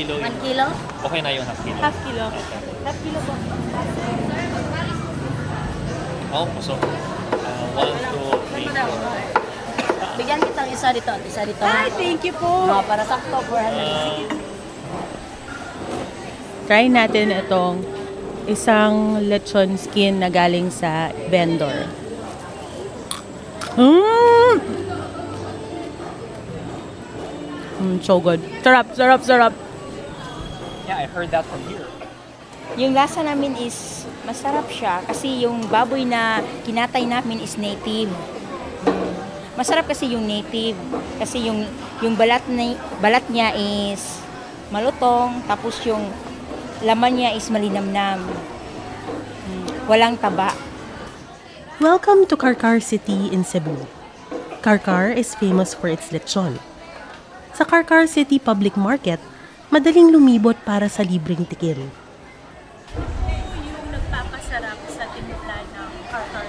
Kilo. 1 kilo? Okay na yung half kilo. Half kilo. Half kilo po. Oh, puso. Uh, one, two, three, four. Bigyan kitang isa dito at isa dito. Ay, thank you po. Mga para sakto, 400. Try natin itong isang lechon skin na galing sa vendor. Mmm! Mm, so good. Sarap, sarap, sarap. Heard that from here. Yung lasa namin is masarap siya kasi yung baboy na kinatay namin is native. Masarap kasi yung native kasi yung yung balat ni balat niya is malutong tapos yung laman niya is malinamnam. Walang taba. Welcome to Karkar City in Cebu. Karkar is famous for its lechon. Sa Karkar City Public Market, madaling lumibot para sa libreng tikim. yung nagpapasarap sa timpla ng tartar.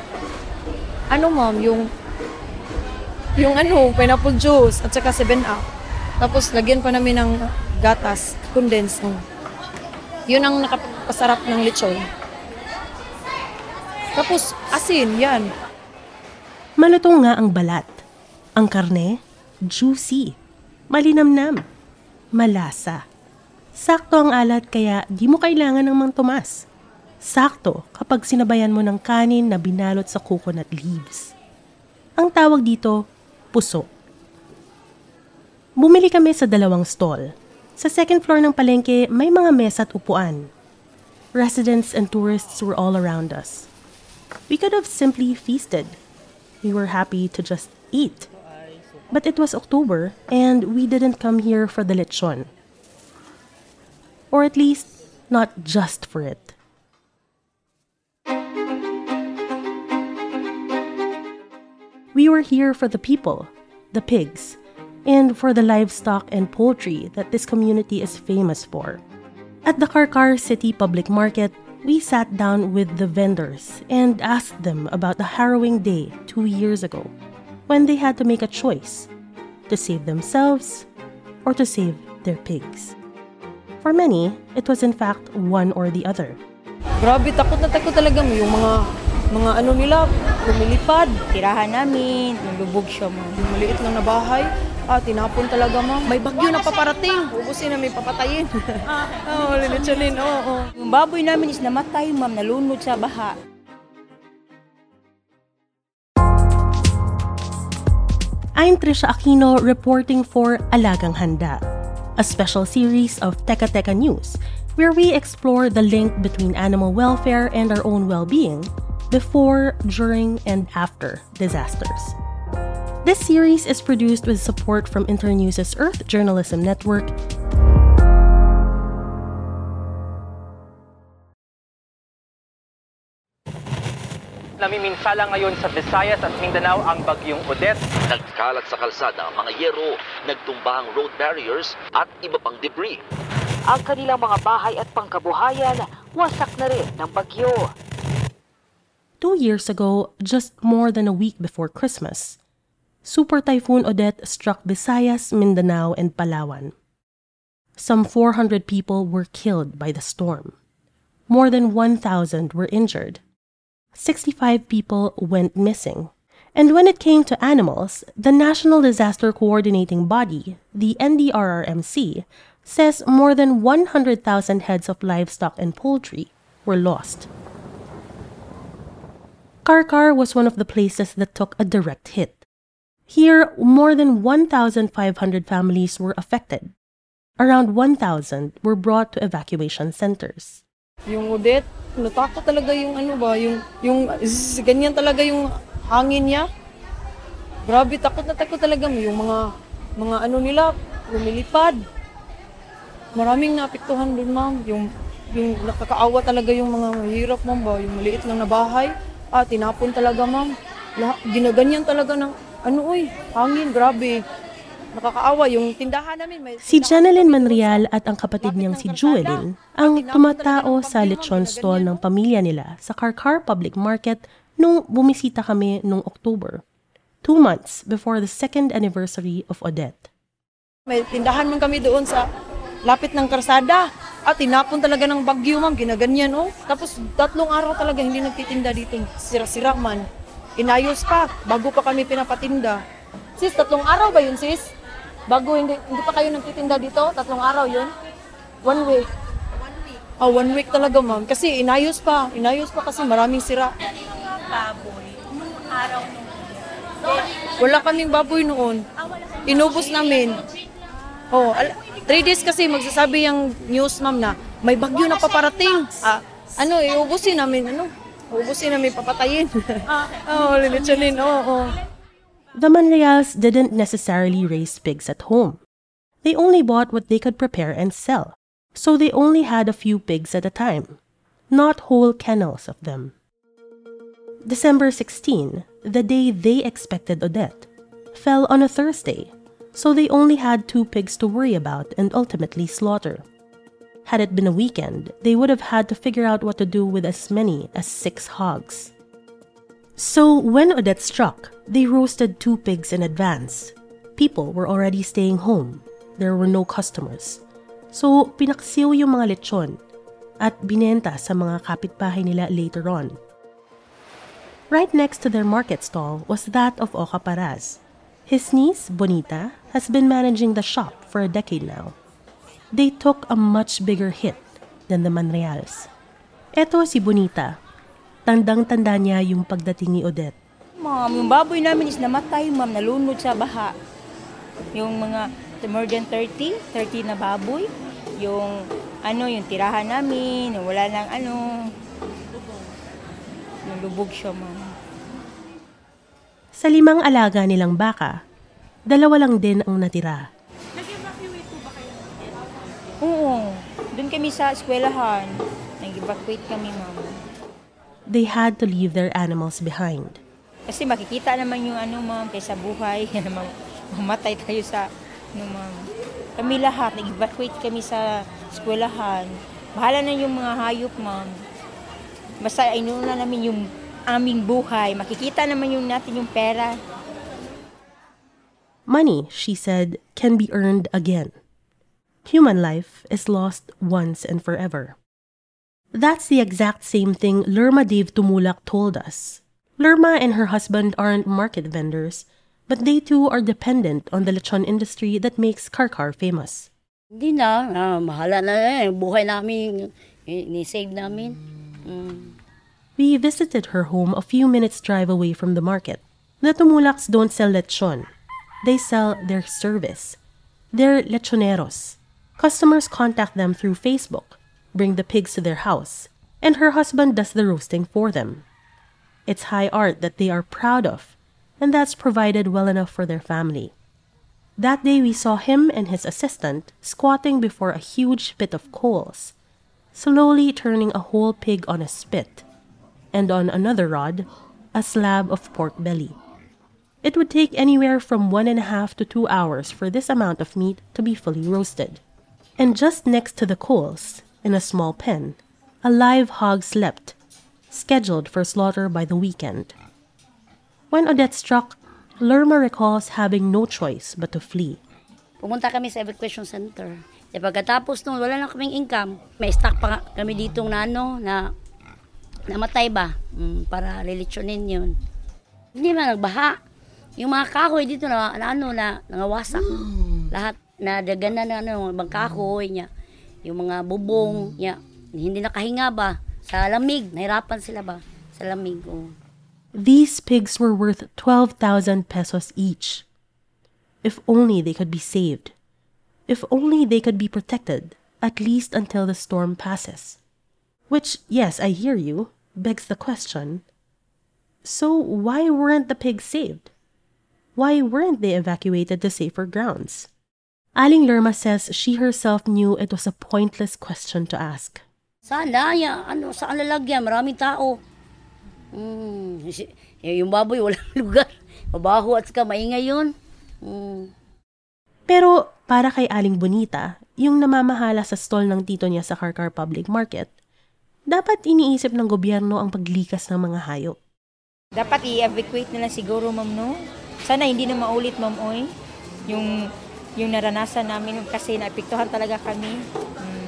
ano ma'am, yung yung ano, pineapple juice at saka 7-up. Tapos lagyan pa namin ng gatas, condensed. Oh. Yun ang nakapasarap ng lechon. Tapos asin, yan. Malutong nga ang balat. Ang karne, juicy. Malinamnam. Malasa. Sakto ang alat kaya di mo kailangan ng mang tumas. Sakto kapag sinabayan mo ng kanin na binalot sa coconut leaves. Ang tawag dito, puso. Bumili kami sa dalawang stall. Sa second floor ng palengke, may mga mesa at upuan. Residents and tourists were all around us. We could have simply feasted. We were happy to just eat. But it was October, and we didn't come here for the lechon. Or at least, not just for it. We were here for the people, the pigs, and for the livestock and poultry that this community is famous for. At the Carcar City Public Market, we sat down with the vendors and asked them about the harrowing day two years ago when they had to make a choice to save themselves or to save their pigs. For many, it was in fact one or the other. Grabe, takot na takot talaga mo yung mga mga ano nila, lumilipad. Tirahan namin, nalubog siya mo. Yung maliit lang na bahay, ah, tinapon talaga ma'am. May bagyo na paparating. Ubusin na may papatayin. Oo, oh, lilitsunin, oo. Oh, Yung baboy namin is namatay, ma'am, nalunod sa baha. I'm Trisha Aquino reporting for Alagang Handa, a special series of Teka Teka News where we explore the link between animal welfare and our own well-being before, during, and after disasters. This series is produced with support from Internews' Earth Journalism Network Namiminsala ngayon sa Visayas at Mindanao ang bagyong Odette. Nagkalat sa kalsada ang mga yero, nagtumba ang road barriers at iba pang debris. Ang kanilang mga bahay at pangkabuhayan, wasak na rin ng bagyo. Two years ago, just more than a week before Christmas, Super Typhoon Odette struck Visayas, Mindanao, and Palawan. Some 400 people were killed by the storm. More than 1,000 were injured. 65 people went missing. And when it came to animals, the National Disaster Coordinating Body, the NDRRMC, says more than 100,000 heads of livestock and poultry were lost. Carcar was one of the places that took a direct hit. Here, more than 1,500 families were affected. Around 1,000 were brought to evacuation centers. Yung Odette, natakot talaga yung ano ba, yung, yung zzz, ganyan talaga yung hangin niya. Grabe, takot na takot talaga mo yung mga, mga ano nila, lumilipad. Maraming naapektuhan doon, ma'am. Yung Yung nakakaawa talaga yung mga mahirap, ma'am ba? Yung maliit lang na bahay. Ah, tinapon talaga, ma'am. Lahat, ginaganyan talaga ng, ano uy, hangin, grabe. Nakakaawa yung tindahan namin. May Si Janelyn Manrial at ang kapatid niyang si Jewelyn ang tumatao sa lechon stall ng pamilya nila sa Karkar Public Market nung bumisita kami nung October, two months before the second anniversary of Odette. May tindahan man kami doon sa lapit ng karsada. At tinapon talaga ng bagyo, ma'am. Ginaganyan, oh. Tapos tatlong araw talaga hindi nagtitinda dito. Sira-sira man. Inayos pa. Bago pa kami pinapatinda. Sis, tatlong araw ba yun, sis? Bago hindi, hindi pa kayo nagtitinda dito? Tatlong araw yun? One week. One week. Oh, one week talaga, ma'am. Kasi inayos pa. Inayos pa kasi maraming sira. Baboy. Nung araw nung Wala kaming baboy noon. Inubos namin. Oh, al- three days kasi magsasabi yung news, ma'am, na may bagyo na paparating. Ah, ano, iubusin namin, ano? Ubusin namin, papatayin. oh, lilitsunin, oo. Oh, oh. The Manrials didn't necessarily raise pigs at home. They only bought what they could prepare and sell, so they only had a few pigs at a time, not whole kennels of them. December 16, the day they expected Odette, fell on a Thursday, so they only had two pigs to worry about and ultimately slaughter. Had it been a weekend, they would have had to figure out what to do with as many as six hogs. So when Odette struck, they roasted two pigs in advance. People were already staying home. There were no customers. So pinaksiw yung mga lechon at binenta sa mga kapitbahay nila later on. Right next to their market stall was that of Oka Paraz. His niece, Bonita, has been managing the shop for a decade now. They took a much bigger hit than the Manreals. Eto si Bonita. Tandang-tanda niya yung pagdating ni Odette. Ma'am, yung baboy namin is namatay, ma'am, nalunod sa baha. Yung mga more than 30, 30 na baboy. Yung ano, yung tirahan namin, wala nang ano. Nalubog siya, ma'am. Sa limang alaga nilang baka, dalawa lang din ang natira. Oo. Doon kami sa eskwelahan. Nag-evacuate kami, ma'am. They had to leave their animals behind. Kasi makikita naman yung ano, ma'am, kaysa buhay. naman, mamatay tayo sa, ano, ma'am. Kami lahat, nag-evacuate kami sa eskwelahan. Bahala na yung mga hayop, ma'am. Basta inuna namin yung aming buhay. Makikita naman yung natin yung pera. Money, she said, can be earned again. Human life is lost once and forever. That's the exact same thing Lerma Dave Tumulak told us. Lerma and her husband aren't market vendors, but they too are dependent on the lechon industry that makes Carcar famous. Hindi na, ah, mahala na eh. Buhay namin, eh, ni-save namin. Mm. We visited her home a few minutes drive away from the market. The Tumulaks don't sell lechon. They sell their service. They're lechoneros. Customers contact them through Facebook, bring the pigs to their house, and her husband does the roasting for them. It's high art that they are proud of, and that's provided well enough for their family. That day we saw him and his assistant squatting before a huge pit of coals, slowly turning a whole pig on a spit, and on another rod, a slab of pork belly. It would take anywhere from one and a half to two hours for this amount of meat to be fully roasted. And just next to the coals, in a small pen, a live hog slept, scheduled for slaughter by the weekend. When Odette struck, Lerma recalls having no choice but to flee. Pumunta kami sa evacuation center. E pagkatapos nung wala na kaming income, may stock pa kami dito na ano, na namatay ba? Mm, para lilitsunin yun. Hindi man nagbaha. Yung mga kahoy dito na, na ano na nangawasak. Lahat na dagana na ano, mga kahoy niya. Yung mga bubong hmm. niya. Hindi nakahinga ba? Sa lamig. Nahirapan sila ba? Sa lamig. Oh. These pigs were worth 12,000 pesos each. If only they could be saved. If only they could be protected, at least until the storm passes. Which, yes, I hear you, begs the question so why weren't the pigs saved? Why weren't they evacuated to safer grounds? Aling Lerma says she herself knew it was a pointless question to ask. Sana, ya, ano, saan lalagyan? Maraming tao. Mm, yung baboy, walang lugar. Mabaho at saka maingay yun. Mm. Pero para kay Aling Bonita, yung namamahala sa stall ng tito niya sa Karkar Public Market, dapat iniisip ng gobyerno ang paglikas ng mga hayop. Dapat i-evacuate na lang siguro, ma'am, no? Sana hindi na maulit, ma'am, oy. Yung, yung naranasan namin kasi naapektuhan talaga kami. Hmm.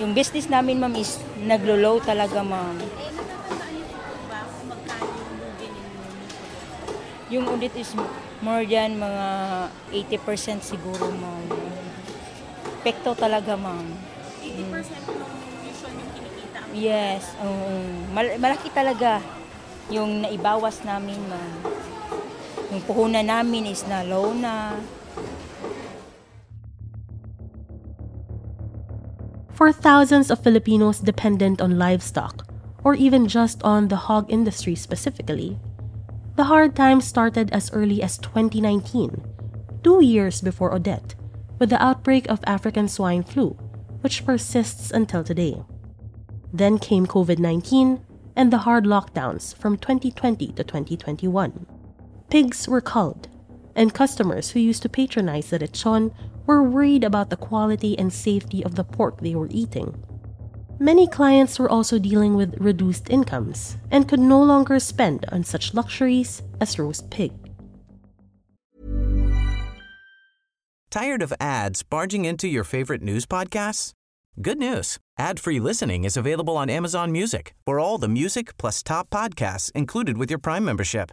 Yung business namin, ma'am, is naglo-low talaga, ma'am. Yung audit is more than mga 80% siguro, ma'am. Pekto talaga, ma'am. 80% ng usual yung kinikita Yes, um, mal- malaki talaga yung naibawas namin, ma'am. Yung puhunan namin is na low na. For thousands of Filipinos dependent on livestock, or even just on the hog industry specifically, the hard times started as early as 2019, two years before Odette, with the outbreak of African swine flu, which persists until today. Then came COVID 19 and the hard lockdowns from 2020 to 2021. Pigs were culled, and customers who used to patronize the lechon were worried about the quality and safety of the pork they were eating. Many clients were also dealing with reduced incomes and could no longer spend on such luxuries as roast pig. Tired of ads barging into your favorite news podcasts? Good news. Ad-free listening is available on Amazon Music for all the music plus top podcasts included with your Prime membership.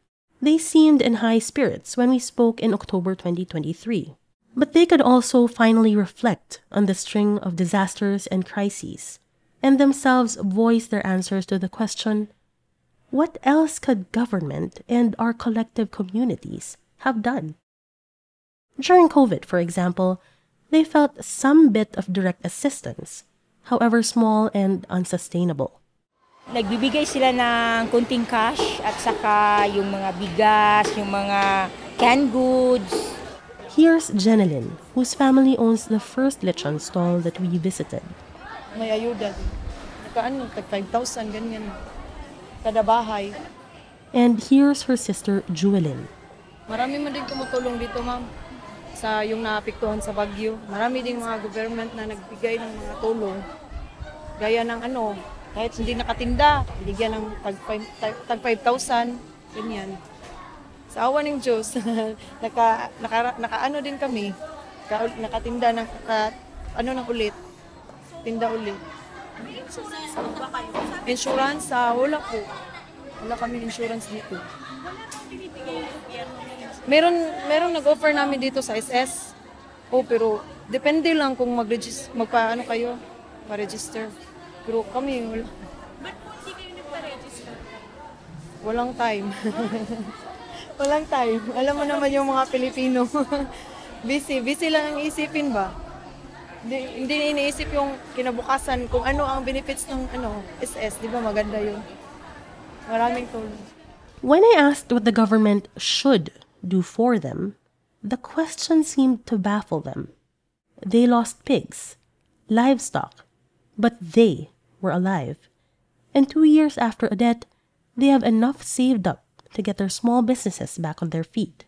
They seemed in high spirits when we spoke in October 2023. But they could also finally reflect on the string of disasters and crises, and themselves voice their answers to the question what else could government and our collective communities have done? During COVID, for example, they felt some bit of direct assistance, however small and unsustainable. Nagbibigay sila ng kunting cash at saka yung mga bigas, yung mga canned goods. Here's Jenilyn, whose family owns the first lechon stall that we visited. May ayuda. Nakaano, tag 5,000, ganyan. Kada bahay. And here's her sister, Jewelyn. Marami man din tumutulong dito, ma'am. Sa yung naapektuhan sa Bagyo. Marami ding mga government na nagbigay ng mga tulong. Gaya ng ano, kahit hindi nakatinda, binigyan ng tag, tag 5,000, ganyan. Sa awa ng Diyos, naka, naka, nakaano din kami, naka, nakatinda ng, naka, ano ng ulit, tinda ulit. Insurance, uh, wala po. Wala kami insurance dito. Meron, meron nag-offer namin dito sa SS. Oh, pero depende lang kung mag-register, magpa-ano kayo, pa-register. Pero kami, wala. Ba't po hindi kayo nagpa-register? Walang time. Walang time. Alam mo naman yung mga Pilipino. busy. Busy lang ang isipin ba? Hindi, hindi iniisip yung kinabukasan kung ano ang benefits ng ano, SS. Di ba maganda yun? Maraming tulong. When I asked what the government should do for them, the question seemed to baffle them. They lost pigs, livestock, but they were alive. And two years after Odette, they have enough saved up to get their small businesses back on their feet.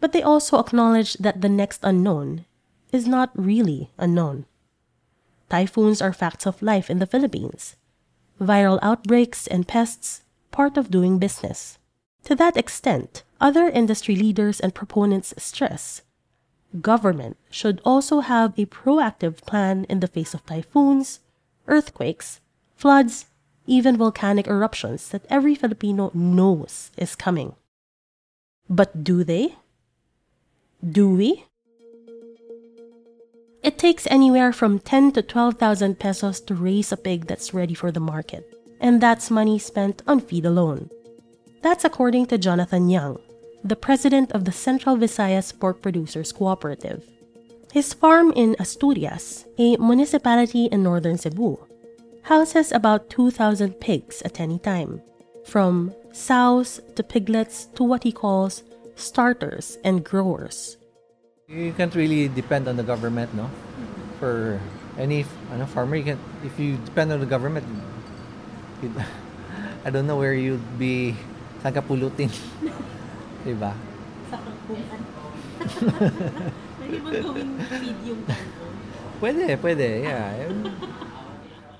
But they also acknowledge that the next unknown is not really unknown. Typhoons are facts of life in the Philippines. Viral outbreaks and pests, part of doing business. To that extent, Other industry leaders and proponents stress government should also have a proactive plan in the face of typhoons, earthquakes, floods, even volcanic eruptions that every Filipino knows is coming. But do they? Do we? It takes anywhere from 10 to 12,000 pesos to raise a pig that's ready for the market, and that's money spent on feed alone. That's according to Jonathan Young, the president of the Central Visayas Pork Producers Cooperative. His farm in Asturias, a municipality in northern Cebu, houses about 2,000 pigs at any time, from sows to piglets to what he calls starters and growers. You can't really depend on the government, no? For any ano, farmer, you can, if you depend on the government, I don't know where you'd be, saan ka diba? Pwede, pwede, yeah.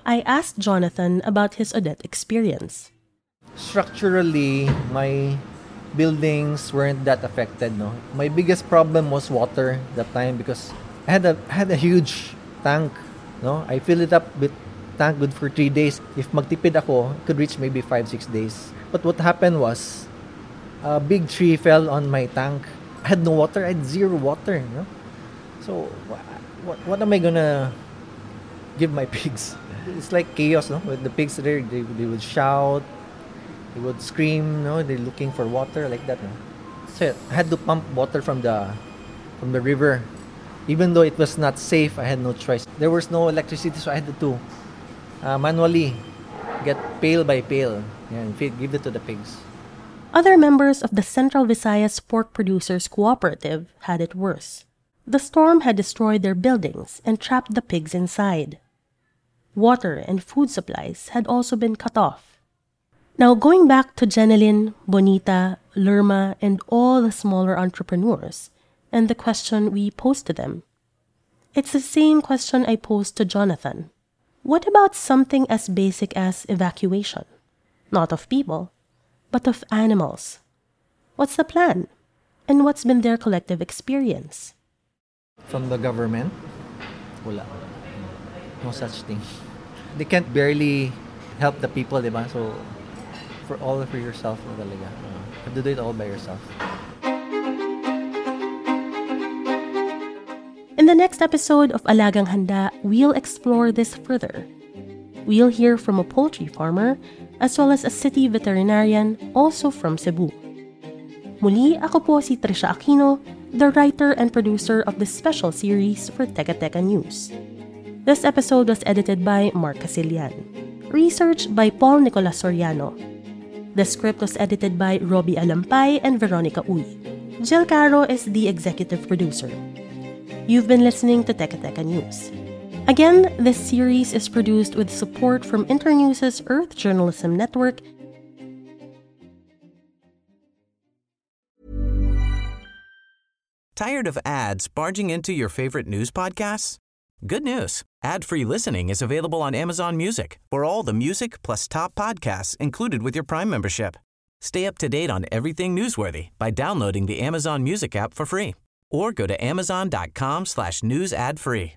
I asked Jonathan about his Odette experience. Structurally, my buildings weren't that affected, no. My biggest problem was water that time because I had a I had a huge tank, no. I filled it up with tank good for three days. If magtipid ako, it could reach maybe five six days. But what happened was, a big tree fell on my tank. I had no water. I had zero water, you know? So, what, what am I gonna give my pigs? It's like chaos, no? With the pigs there, they, they would shout, they would scream, no? They're looking for water like that, no? So I had to pump water from the from the river. Even though it was not safe, I had no choice. There was no electricity, so I had to uh, manually get pail by pail and feed, give it to the pigs. Other members of the Central Visayas Pork Producers Cooperative had it worse. The storm had destroyed their buildings and trapped the pigs inside. Water and food supplies had also been cut off. Now, going back to Jenilyn, Bonita, Lerma, and all the smaller entrepreneurs, and the question we posed to them. It's the same question I posed to Jonathan. What about something as basic as evacuation? Not of people, but of animals. What's the plan? And what's been their collective experience? From the government, wala. No such thing. They can't barely help the people, di ba? So, for all for yourself talaga. You have to do it all by yourself. In the next episode of Alagang Handa, we'll explore this further. We'll hear from a poultry farmer as well as a city veterinarian also from Cebu. Muli, ako po si Trisha Aquino, the writer and producer of this special series for Teka Teka News. This episode was edited by Mark Casilian. Research by Paul Nicolas Soriano. The script was edited by Roby Alampay and Veronica Uy. Jill Caro is the executive producer. You've been listening to Teka Teka News. Again, this series is produced with support from Internews' Earth Journalism Network. Tired of ads barging into your favorite news podcasts? Good news. Ad-free listening is available on Amazon Music for all the music plus top podcasts included with your Prime membership. Stay up to date on everything newsworthy by downloading the Amazon Music app for free or go to amazon.com slash news ad free.